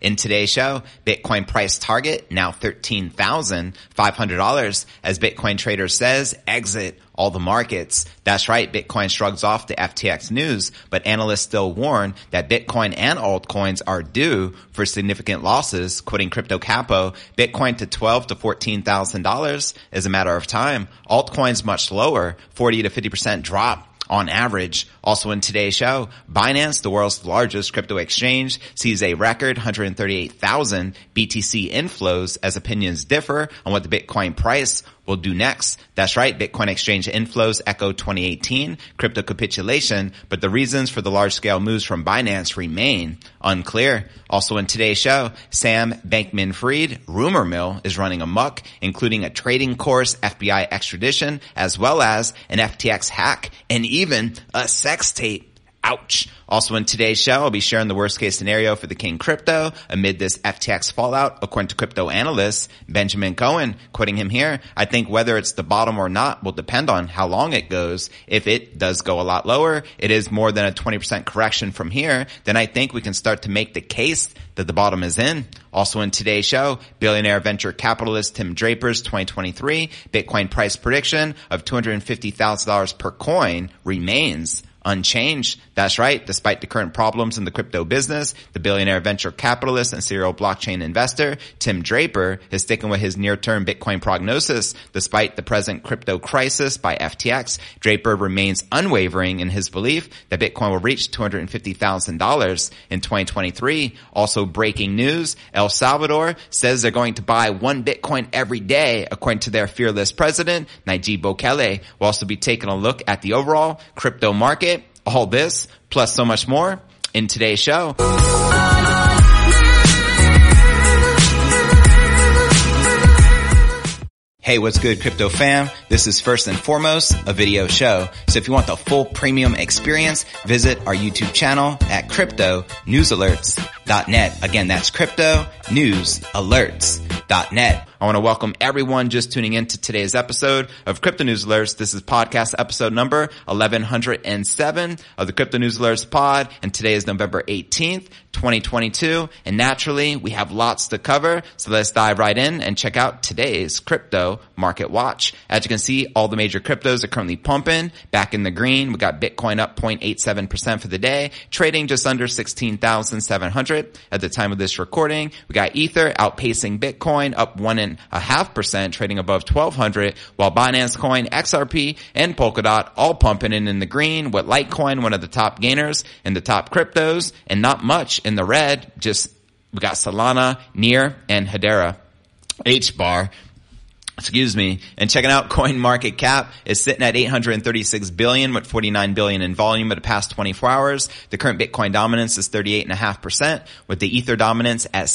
In today's show, Bitcoin price target now $13,500 as Bitcoin trader says exit all the markets. That's right. Bitcoin shrugs off the FTX news, but analysts still warn that Bitcoin and altcoins are due for significant losses. Quoting Crypto Capo, Bitcoin to twelve to fourteen thousand dollars is a matter of time. Altcoins much lower, forty to fifty percent drop on average. Also in today's show, Binance, the world's largest crypto exchange, sees a record 138,000 BTC inflows as opinions differ on what the Bitcoin price will do next. That's right. Bitcoin exchange inflows echo 2018 crypto capitulation, but the reasons for the large scale moves from Binance remain unclear. Also in today's show, Sam Bankman Fried rumor mill is running amok, including a trading course, FBI extradition, as well as an FTX hack and even a sex tape. Ouch. Also in today's show, I'll be sharing the worst case scenario for the King crypto amid this FTX fallout. According to crypto analyst Benjamin Cohen, quoting him here, I think whether it's the bottom or not will depend on how long it goes. If it does go a lot lower, it is more than a 20% correction from here, then I think we can start to make the case that the bottom is in. Also in today's show, billionaire venture capitalist Tim Draper's 2023 Bitcoin price prediction of $250,000 per coin remains unchanged. That's right. Despite the current problems in the crypto business, the billionaire venture capitalist and serial blockchain investor, Tim Draper, is sticking with his near-term Bitcoin prognosis. Despite the present crypto crisis by FTX, Draper remains unwavering in his belief that Bitcoin will reach $250,000 in 2023. Also breaking news, El Salvador says they're going to buy one Bitcoin every day, according to their fearless president, Nayib Bukele. We'll also be taking a look at the overall crypto market all this plus so much more in today's show. Hey, what's good, crypto fam? This is first and foremost a video show. So if you want the full premium experience, visit our YouTube channel at cryptonewsalerts.net. Again, that's cryptonewsalerts.net. I want to welcome everyone just tuning in to today's episode of Crypto News Alerts. This is podcast episode number 1107 of the Crypto News Alerts pod. And today is November 18th, 2022. And naturally, we have lots to cover. So let's dive right in and check out today's crypto market watch. As you can see, all the major cryptos are currently pumping back in the green. We got Bitcoin up 0.87% for the day, trading just under 16,700 at the time of this recording. We got Ether outpacing Bitcoin up one and a half percent, trading above 1200, while Binance Coin, XRP, and Polkadot all pumping in in the green, with Litecoin one of the top gainers in the top cryptos, and not much in the red, just we got Solana, Near, and Hedera. H bar excuse me, and checking out coin market cap is sitting at 836 billion with 49 billion in volume at the past 24 hours. The current Bitcoin dominance is 38.5% with the Ether dominance at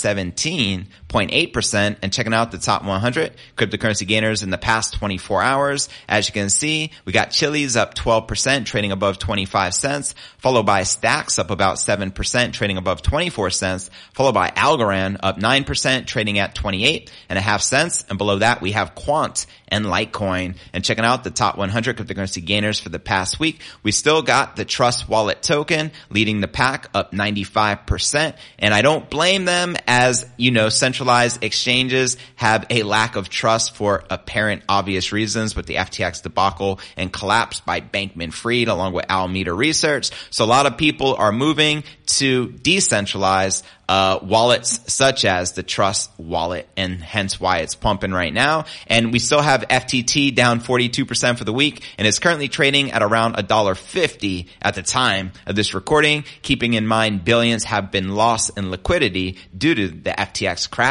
17.8% and checking out the top 100 cryptocurrency gainers in the past 24 hours. As you can see, we got Chiliz up 12% trading above 25 cents, followed by Stacks up about 7% trading above 24 cents, followed by Algorand up 9% trading at 28 and a half cents. And below that we have Quant and Litecoin. And checking out the top 100 cryptocurrency gainers for the past week, we still got the Trust Wallet token leading the pack up 95%. And I don't blame them as, you know, centralized exchanges have a lack of trust for apparent obvious reasons with the FTX debacle and collapse by Bankman Fried along with Alameda Research. So a lot of people are moving to decentralized uh, wallets such as the Trust wallet and hence why it's pumping right now. And we still have FTT down 42% for the week and is currently trading at around $1.50 at the time of this recording, keeping in mind billions have been lost in liquidity due to the FTX crash.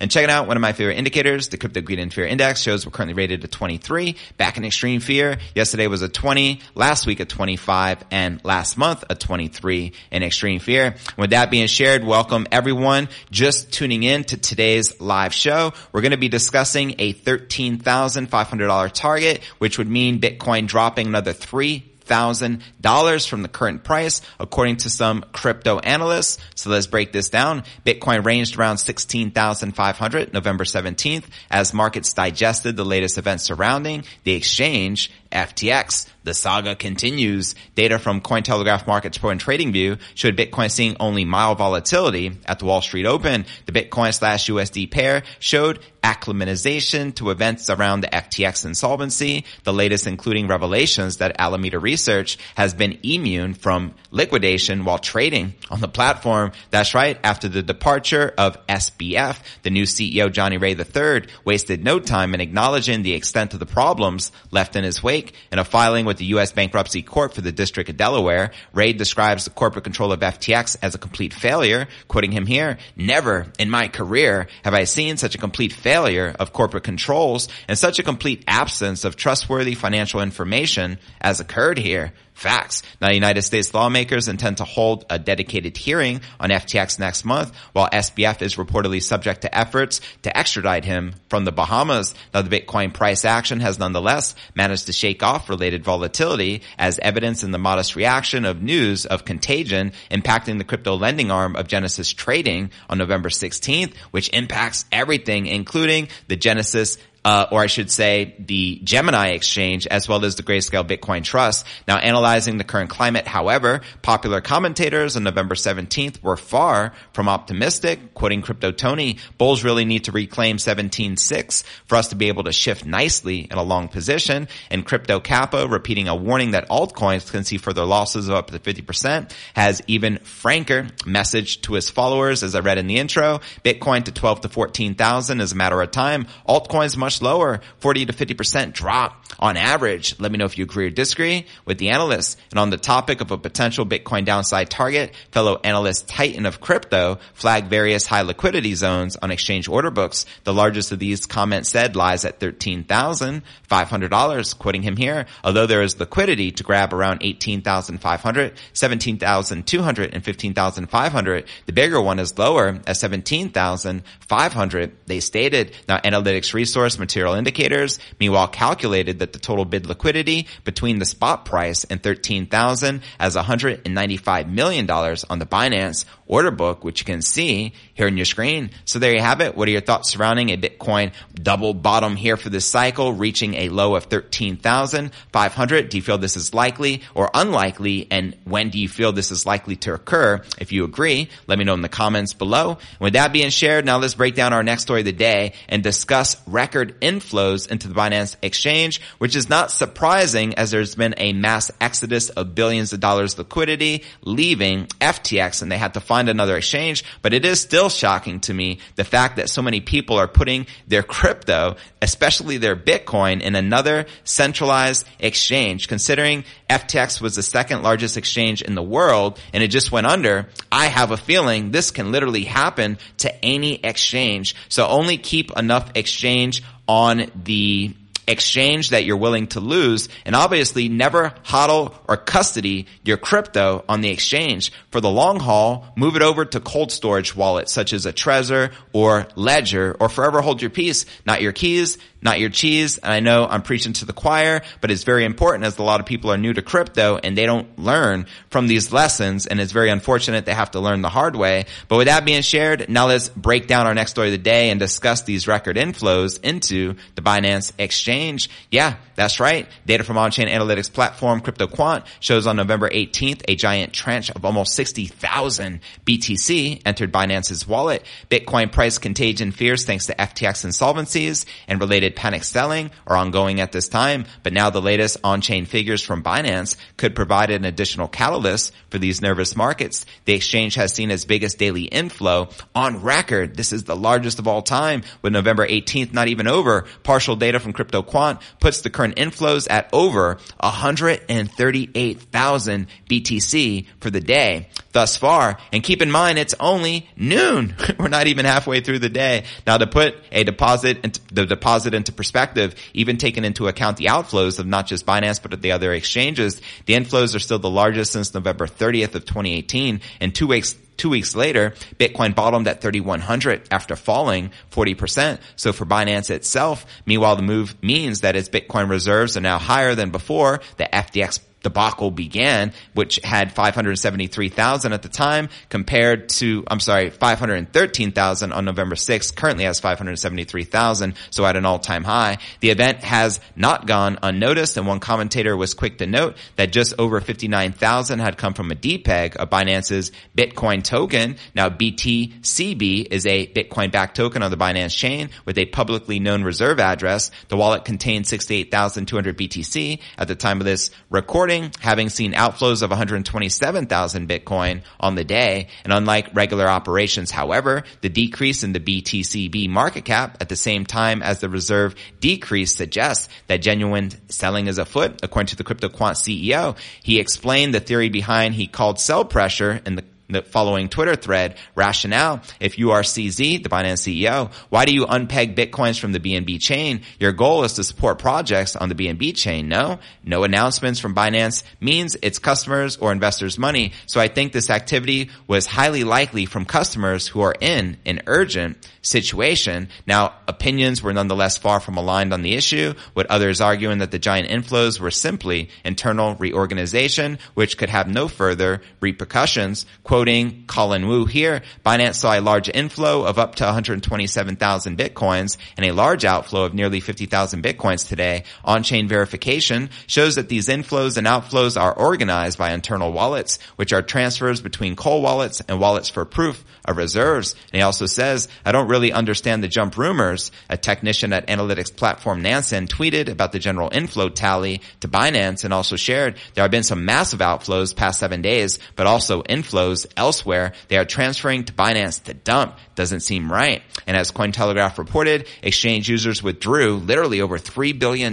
And checking out one of my favorite indicators, the Crypto Greed and Fear Index shows we're currently rated at 23, back in extreme fear. Yesterday was a 20, last week a 25, and last month a 23 in extreme fear. With that being shared, welcome welcome everyone just tuning in to today's live show. We're going to be discussing a $13,500 target, which would mean Bitcoin dropping another three $100,000 from the current price, according to some crypto analysts. So let's break this down. Bitcoin ranged around 16,500 November 17th as markets digested the latest events surrounding the exchange FTX. The saga continues. Data from Cointelegraph Markets Pro and TradingView showed Bitcoin seeing only mild volatility at the Wall Street Open. The Bitcoin slash USD pair showed acclimatization to events around the FTX insolvency, the latest including revelations that Alameda Research has been immune from liquidation while trading on the platform. That's right. After the departure of SBF, the new CEO Johnny Ray III wasted no time in acknowledging the extent of the problems left in his wake. In a filing with the U.S. Bankruptcy Court for the District of Delaware, Ray describes the corporate control of FTX as a complete failure. Quoting him here, never in my career have I seen such a complete failure of corporate controls and such a complete absence of trustworthy financial information as occurred here. Facts. Now, United States lawmakers intend to hold a dedicated hearing on FTX next month, while SBF is reportedly subject to efforts to extradite him from the Bahamas. Now, the Bitcoin price action has nonetheless managed to shake off related volatility as evidence in the modest reaction of news of contagion impacting the crypto lending arm of Genesis Trading on November 16th, which impacts everything, including the Genesis uh, or I should say the Gemini exchange as well as the Grayscale Bitcoin Trust. Now analyzing the current climate, however, popular commentators on November 17th were far from optimistic, quoting Crypto Tony, bulls really need to reclaim 17.6 for us to be able to shift nicely in a long position. And Crypto Capo repeating a warning that altcoins can see further losses of up to 50% has even franker message to his followers as I read in the intro. Bitcoin to 12 to 14,000 is a matter of time. Altcoins much lower, 40 to 50% drop on average. Let me know if you agree or disagree with the analysts. And on the topic of a potential Bitcoin downside target, fellow analyst Titan of crypto flagged various high liquidity zones on exchange order books. The largest of these comments said lies at $13,500, quoting him here. Although there is liquidity to grab around 18,500, 17,200 and 15,500, the bigger one is lower at 17,500. They stated now analytics resource material indicators, meanwhile calculated that the total bid liquidity between the spot price and 13,000 as $195 million on the Binance order book, which you can see here on your screen. So there you have it. What are your thoughts surrounding a Bitcoin double bottom here for this cycle, reaching a low of 13,500? Do you feel this is likely or unlikely? And when do you feel this is likely to occur? If you agree, let me know in the comments below. With that being shared, now let's break down our next story of the day and discuss record inflows into the Binance exchange, which is not surprising as there's been a mass exodus of billions of dollars liquidity leaving FTX and they had to find another exchange. But it is still shocking to me the fact that so many people are putting their crypto, especially their Bitcoin in another centralized exchange considering FTX was the second largest exchange in the world and it just went under. I have a feeling this can literally happen to any exchange. So only keep enough exchange on the exchange that you're willing to lose and obviously never hodl or custody your crypto on the exchange. For the long haul, move it over to cold storage wallets such as a Trezor or Ledger or forever hold your peace, not your keys, not your cheese. And I know I'm preaching to the choir, but it's very important as a lot of people are new to crypto and they don't learn from these lessons. And it's very unfortunate they have to learn the hard way. But with that being shared, now let's break down our next story of the day and discuss these record inflows into the Binance exchange. Yeah, that's right. Data from on-chain analytics platform CryptoQuant shows on November 18th a giant tranche of almost 60,000 BTC entered Binance's wallet. Bitcoin price contagion fears thanks to FTX insolvencies and related panic selling are ongoing at this time, but now the latest on-chain figures from Binance could provide an additional catalyst for these nervous markets. The exchange has seen its biggest daily inflow on record. This is the largest of all time with November 18th not even over. Partial data from CryptoQuant puts the current inflows at over 138,000 BTC for the day thus far. And keep in mind, it's only noon. We're not even halfway through the day. Now to put a deposit the deposit into perspective, even taking into account the outflows of not just Binance, but of the other exchanges, the inflows are still the largest since November 30th of 2018 and two weeks Two weeks later, Bitcoin bottomed at 3100 after falling 40%. So for Binance itself, meanwhile, the move means that its Bitcoin reserves are now higher than before the FTX debacle began, which had 573,000 at the time compared to, I'm sorry, 513,000 on November 6th, currently has 573,000, so at an all-time high. The event has not gone unnoticed and one commentator was quick to note that just over 59,000 had come from a depeg of Binance's Bitcoin token. Now BTCB is a Bitcoin backed token on the Binance chain with a publicly known reserve address. The wallet contained 68,200 BTC at the time of this recording, having seen outflows of 127,000 Bitcoin on the day. And unlike regular operations, however, the decrease in the BTCB market cap at the same time as the reserve decrease suggests that genuine selling is afoot, according to the CryptoQuant CEO. He explained the theory behind he called sell pressure in the the following Twitter thread, rationale, if you are CZ, the Binance CEO, why do you unpeg Bitcoins from the BNB chain? Your goal is to support projects on the BNB chain. No, no announcements from Binance means it's customers or investors money. So I think this activity was highly likely from customers who are in an urgent situation. Now, opinions were nonetheless far from aligned on the issue, with others arguing that the giant inflows were simply internal reorganization, which could have no further repercussions. Quoting Colin Wu here, Binance saw a large inflow of up to 127,000 bitcoins and a large outflow of nearly 50,000 bitcoins today. On-chain verification shows that these inflows and outflows are organized by internal wallets, which are transfers between cold wallets and wallets for proof of reserves. And he also says, I don't really understand the jump rumors. A technician at analytics platform Nansen tweeted about the general inflow tally to Binance and also shared there have been some massive outflows past seven days, but also inflows elsewhere. They are transferring to Binance to dump. Doesn't seem right. And as Cointelegraph reported, exchange users withdrew literally over $3 billion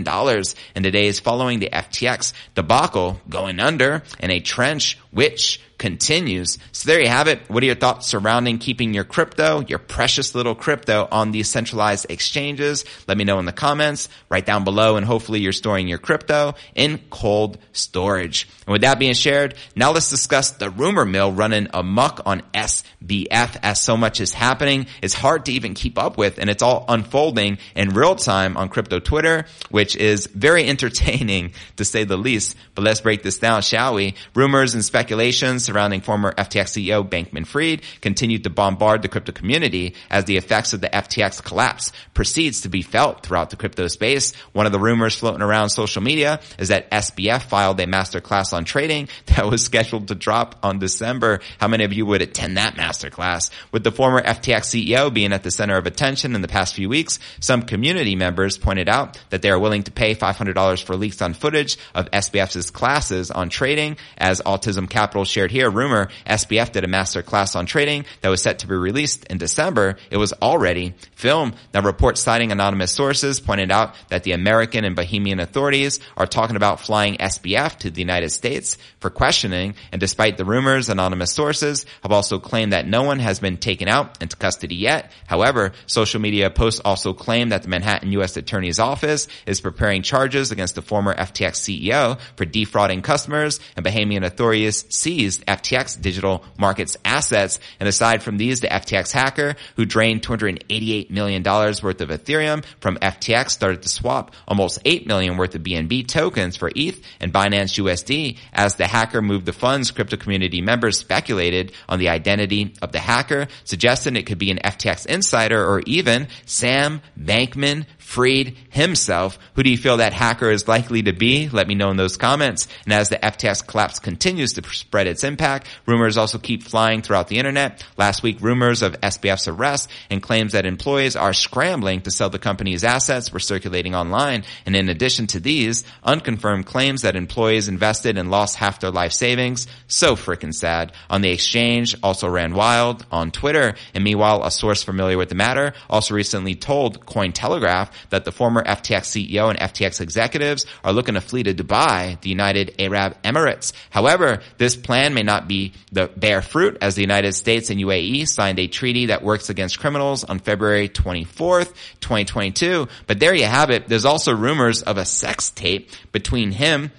in the days following the FTX debacle going under in a trench which continues. So there you have it. What are your thoughts surrounding keeping your crypto, your precious little crypto on these centralized exchanges? Let me know in the comments right down below and hopefully you're storing your crypto in cold storage. And with that being shared, now let's discuss the rumor mill running amok on SBF as so much is happening. It's hard to even keep up with and it's all unfolding in real time on crypto Twitter, which is very entertaining to say the least. But let's break this down, shall we? Rumors and speculations surrounding former FTX CEO Bankman Fried continued to bombard the crypto community as the effects of the FTX collapse proceeds to be felt throughout the crypto space. One of the rumors floating around social media is that SBF filed a masterclass on trading that was scheduled to drop on December. How many of you would attend that masterclass? With the former FTX CEO being at the center of attention in the past few weeks, some community members pointed out that they are willing to pay $500 for leaks on footage of SBF's classes on trading. As Autism Capital shared here, rumor SBF did a master class on trading that was set to be released in December. It was already filmed. Now reports citing anonymous sources pointed out that the American and Bahamian authorities are talking about flying SBF to the United States for questioning. And despite the rumors, anonymous sources have also claimed that no one has been taken out into custody yet. However, social media posts also claim that the Manhattan U.S. Attorney's Office is preparing charges against the former FTX CEO for defrauding customers and Bahamian authorities seized FTX digital markets assets. And aside from these, the FTX hacker who drained $288 million worth of Ethereum from FTX started to swap almost 8 million worth of BNB tokens for ETH and Binance USD. As the hacker moved the funds, crypto community members speculated on the identity of the hacker, suggesting it could be an FTX insider or even Sam Bankman Fried himself. Who do you feel that hacker is likely to be? Let me know in those comments. And as the FTX collapse continues to spread its impact, rumors also keep flying throughout the internet. Last week, rumors of SBF's arrest and claims that employees are scrambling to sell the company's assets were circulating online. And in addition to these, unconfirmed claims that employees invested and lost half their life savings. So freaking sad. On the exchange also ran wild on Twitter. And meanwhile, a source familiar with the matter also recently told Cointelegraph that the former FTX CEO and FTX executives are looking to flee to Dubai, the United Arab Emirates. However, this plan may not be the bear fruit as the United States and UAE signed a treaty that works against criminals on February 24th, 2022. But there you have it. There's also rumors of a sex tape between him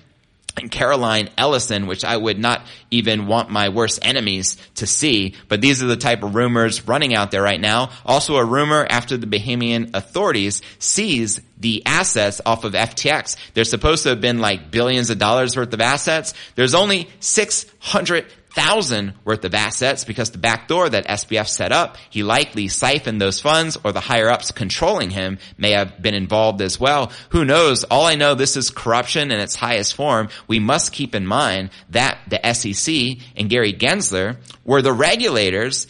and Caroline Ellison, which I would not even want my worst enemies to see. But these are the type of rumors running out there right now. Also a rumor after the Bahamian authorities seized the assets off of FTX. There's supposed to have been like billions of dollars worth of assets. There's only 600 thousand worth of assets because the back door that SBF set up, he likely siphoned those funds or the higher ups controlling him may have been involved as well. Who knows? All I know, this is corruption in its highest form. We must keep in mind that the SEC and Gary Gensler were the regulators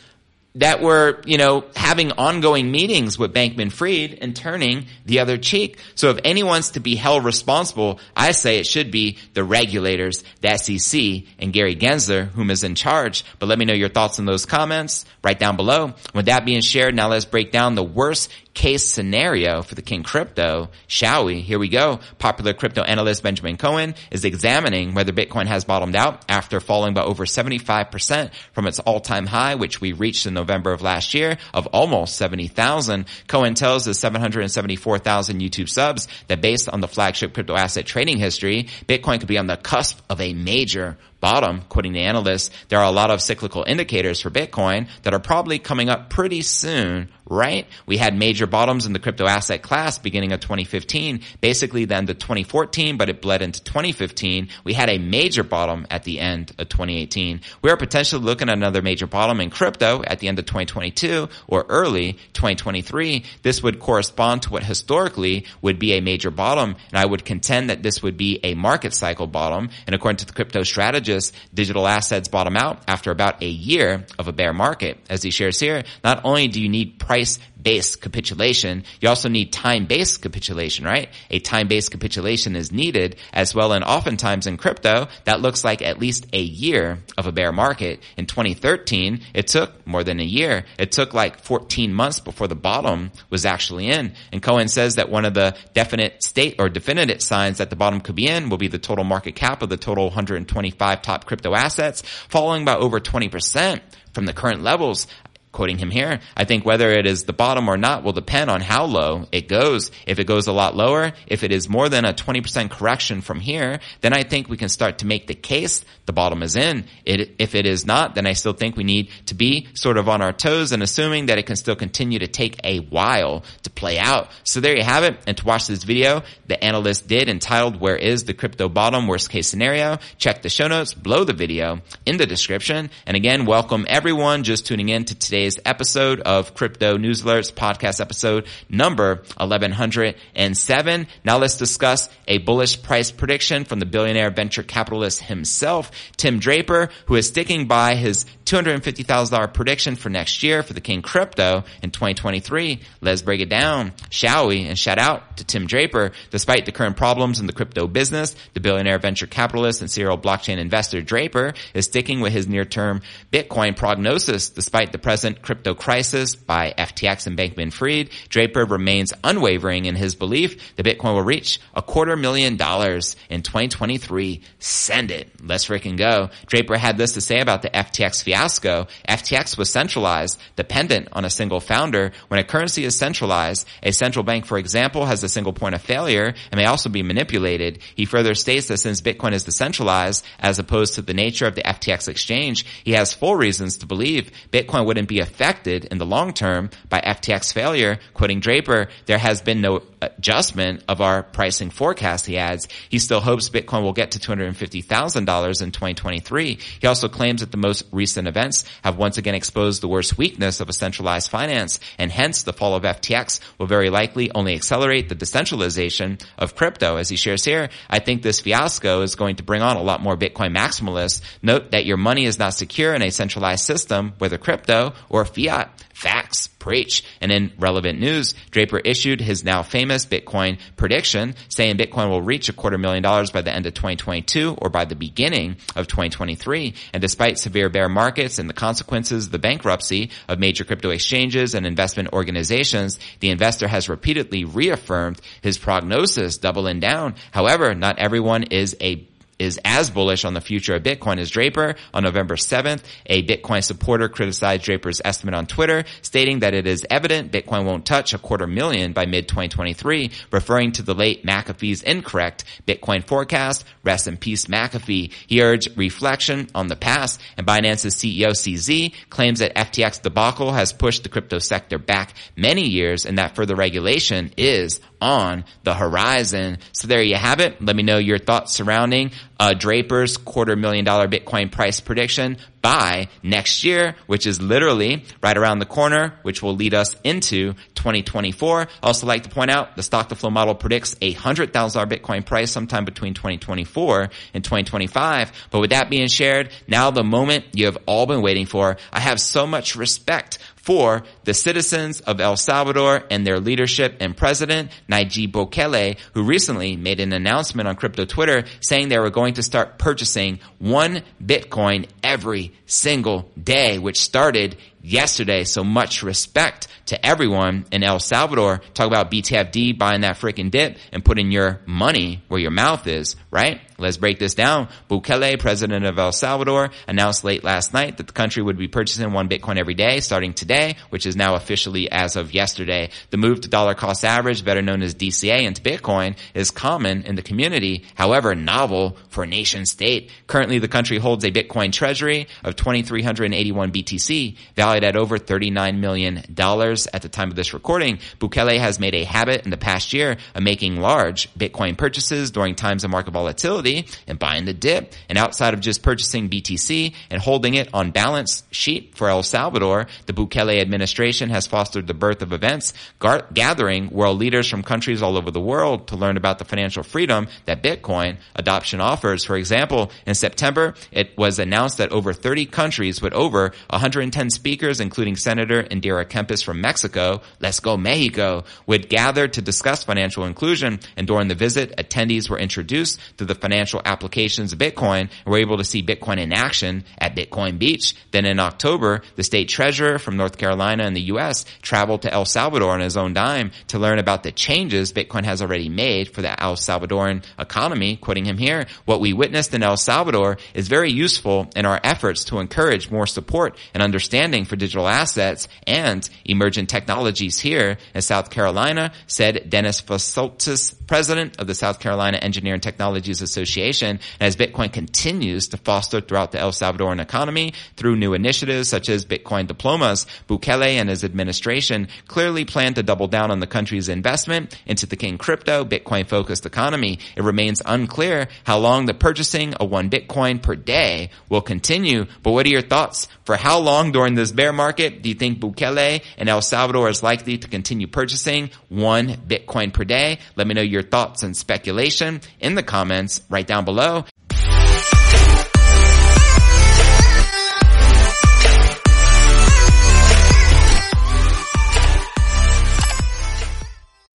that were, you know, having ongoing meetings with Bankman Fried and turning the other cheek. So if anyone's to be held responsible, I say it should be the regulators, the SEC, and Gary Gensler, whom is in charge. But let me know your thoughts on those comments right down below. With that being shared, now let's break down the worst case scenario for the King Crypto, shall we? Here we go. Popular crypto analyst Benjamin Cohen is examining whether Bitcoin has bottomed out after falling by over 75% from its all-time high, which we reached in November of last year of almost 70,000. Cohen tells the 774,000 YouTube subs that based on the flagship crypto asset trading history, Bitcoin could be on the cusp of a major bottom, quoting the analyst, there are a lot of cyclical indicators for Bitcoin that are probably coming up pretty soon, right? We had major bottoms in the crypto asset class beginning of 2015, basically then to 2014, but it bled into 2015. We had a major bottom at the end of 2018. We are potentially looking at another major bottom in crypto at the end of 2022 or early 2023. This would correspond to what historically would be a major bottom, and I would contend that this would be a market cycle bottom. And according to the crypto strategist, digital assets bottom out after about a year of a bear market. As he shares here, not only do you need price based capitulation, you also need time-based capitulation, right? A time-based capitulation is needed as well. And oftentimes in crypto, that looks like at least a year of a bear market. In 2013, it took more than a year. It took like 14 months before the bottom was actually in. And Cohen says that one of the definite state or definitive signs that the bottom could be in will be the total market cap of the total 125 top crypto assets falling by over 20% from the current levels quoting him here, I think whether it is the bottom or not will depend on how low it goes. If it goes a lot lower, if it is more than a 20% correction from here, then I think we can start to make the case the bottom is in. It, if it is not, then I still think we need to be sort of on our toes and assuming that it can still continue to take a while to play out. So there you have it. And to watch this video, the analyst did entitled, where is the crypto bottom worst case scenario? Check the show notes below the video in the description. And again, welcome everyone just tuning in to today's today's episode of Crypto News Alerts podcast episode number 1107. Now let's discuss a bullish price prediction from the billionaire venture capitalist himself, Tim Draper, who is sticking by his $250,000 prediction for next year for the King Crypto in 2023. Let's break it down, shall we? And shout out to Tim Draper. Despite the current problems in the crypto business, the billionaire venture capitalist and serial blockchain investor Draper is sticking with his near-term Bitcoin prognosis. Despite the present crypto crisis by FTX and Bankman Fried, Draper remains unwavering in his belief that Bitcoin will reach a quarter million dollars in 2023. Send it. Let's freaking go. Draper had this to say about the FTX fiasco, FTX was centralized, dependent on a single founder. When a currency is centralized, a central bank, for example, has a single point of failure and may also be manipulated. He further states that since Bitcoin is decentralized, as opposed to the nature of the FTX exchange, he has full reasons to believe Bitcoin wouldn't be affected in the long term by FTX failure. Quoting Draper, there has been no adjustment of our pricing forecast, he adds. He still hopes Bitcoin will get to $250,000 in 2023. He also claims that the most recent events have once again exposed the worst weakness of a centralized finance, and hence the fall of FTX will very likely only accelerate the decentralization of crypto. As he shares here, I think this fiasco is going to bring on a lot more Bitcoin maximalists. Note that your money is not secure in a centralized system, whether crypto or fiat. Facts. Preach. And in relevant news, Draper issued his now famous Bitcoin prediction saying Bitcoin will reach a quarter million dollars by the end of 2022 or by the beginning of 2023. And despite severe bear markets and the consequences of the bankruptcy of major crypto exchanges and investment organizations, the investor has repeatedly reaffirmed his prognosis, doubling down. However, not everyone is a is as bullish on the future of Bitcoin as Draper. On November 7th, a Bitcoin supporter criticized Draper's estimate on Twitter, stating that it is evident Bitcoin won't touch a quarter million by mid 2023, referring to the late McAfee's incorrect Bitcoin forecast. Rest in peace, McAfee. He urged reflection on the past, and Binance's CEO CZ claims that FTX debacle has pushed the crypto sector back many years, and that further regulation is on the horizon. So there you have it. Let me know your thoughts surrounding uh, Draper's quarter million dollar Bitcoin price prediction by next year, which is literally right around the corner, which will lead us into 2024. I also like to point out the stock to flow model predicts a hundred thousand dollar Bitcoin price sometime between 2024 and 2025. But with that being shared, now the moment you have all been waiting for, I have so much respect for the citizens of El Salvador and their leadership and president, Nayib Bukele, who recently made an announcement on crypto Twitter saying they were going to start purchasing one Bitcoin every single day, which started yesterday. So much respect to everyone in El Salvador. Talk about BTFD buying that freaking dip and putting your money where your mouth is, right? Let's break this down. Bukele, president of El Salvador, announced late last night that the country would be purchasing one Bitcoin every day starting today, which is now officially as of yesterday. The move to dollar cost average, better known as DCA into Bitcoin, is common in the community, however novel for a nation state. Currently, the country holds a Bitcoin treasury of 2,381 BTC, valued at over $39 million at the time of this recording. Bukele has made a habit in the past year of making large Bitcoin purchases during times of market volatility and buying the dip. And outside of just purchasing BTC and holding it on balance sheet for El Salvador, the Bukele administration has fostered the birth of events gar- gathering world leaders from countries all over the world to learn about the financial freedom that Bitcoin adoption offers. For example, in September, it was announced that over 30 countries with over 110 speakers, including Senator Indira Kempis from Mexico, Let's Go Mexico, would gather to discuss financial inclusion. And during the visit, attendees were introduced to the financial applications of Bitcoin and were able to see Bitcoin in action at Bitcoin Beach. Then in October, the state treasurer from North Carolina in the U.S. traveled to El Salvador on his own dime to learn about the changes Bitcoin has already made for the El Salvadoran economy. Quoting him here, what we witnessed in El Salvador is very useful in our efforts to encourage more support and understanding for digital assets and emergent technologies here in South Carolina, said Dennis Fasoltis, president of the South Carolina Engineering Technologies Association as Bitcoin continues to foster throughout the El Salvadoran economy through new initiatives such as Bitcoin diplomas. Bukele and his administration clearly plan to double down on the country's investment into the King crypto Bitcoin focused economy. It remains unclear how long the purchasing of one Bitcoin per day will continue. But what are your thoughts? For how long during this bear market do you think Bukele and El Salvador is likely to continue purchasing one Bitcoin per day? Let me know your thoughts and speculation in the comments right down below.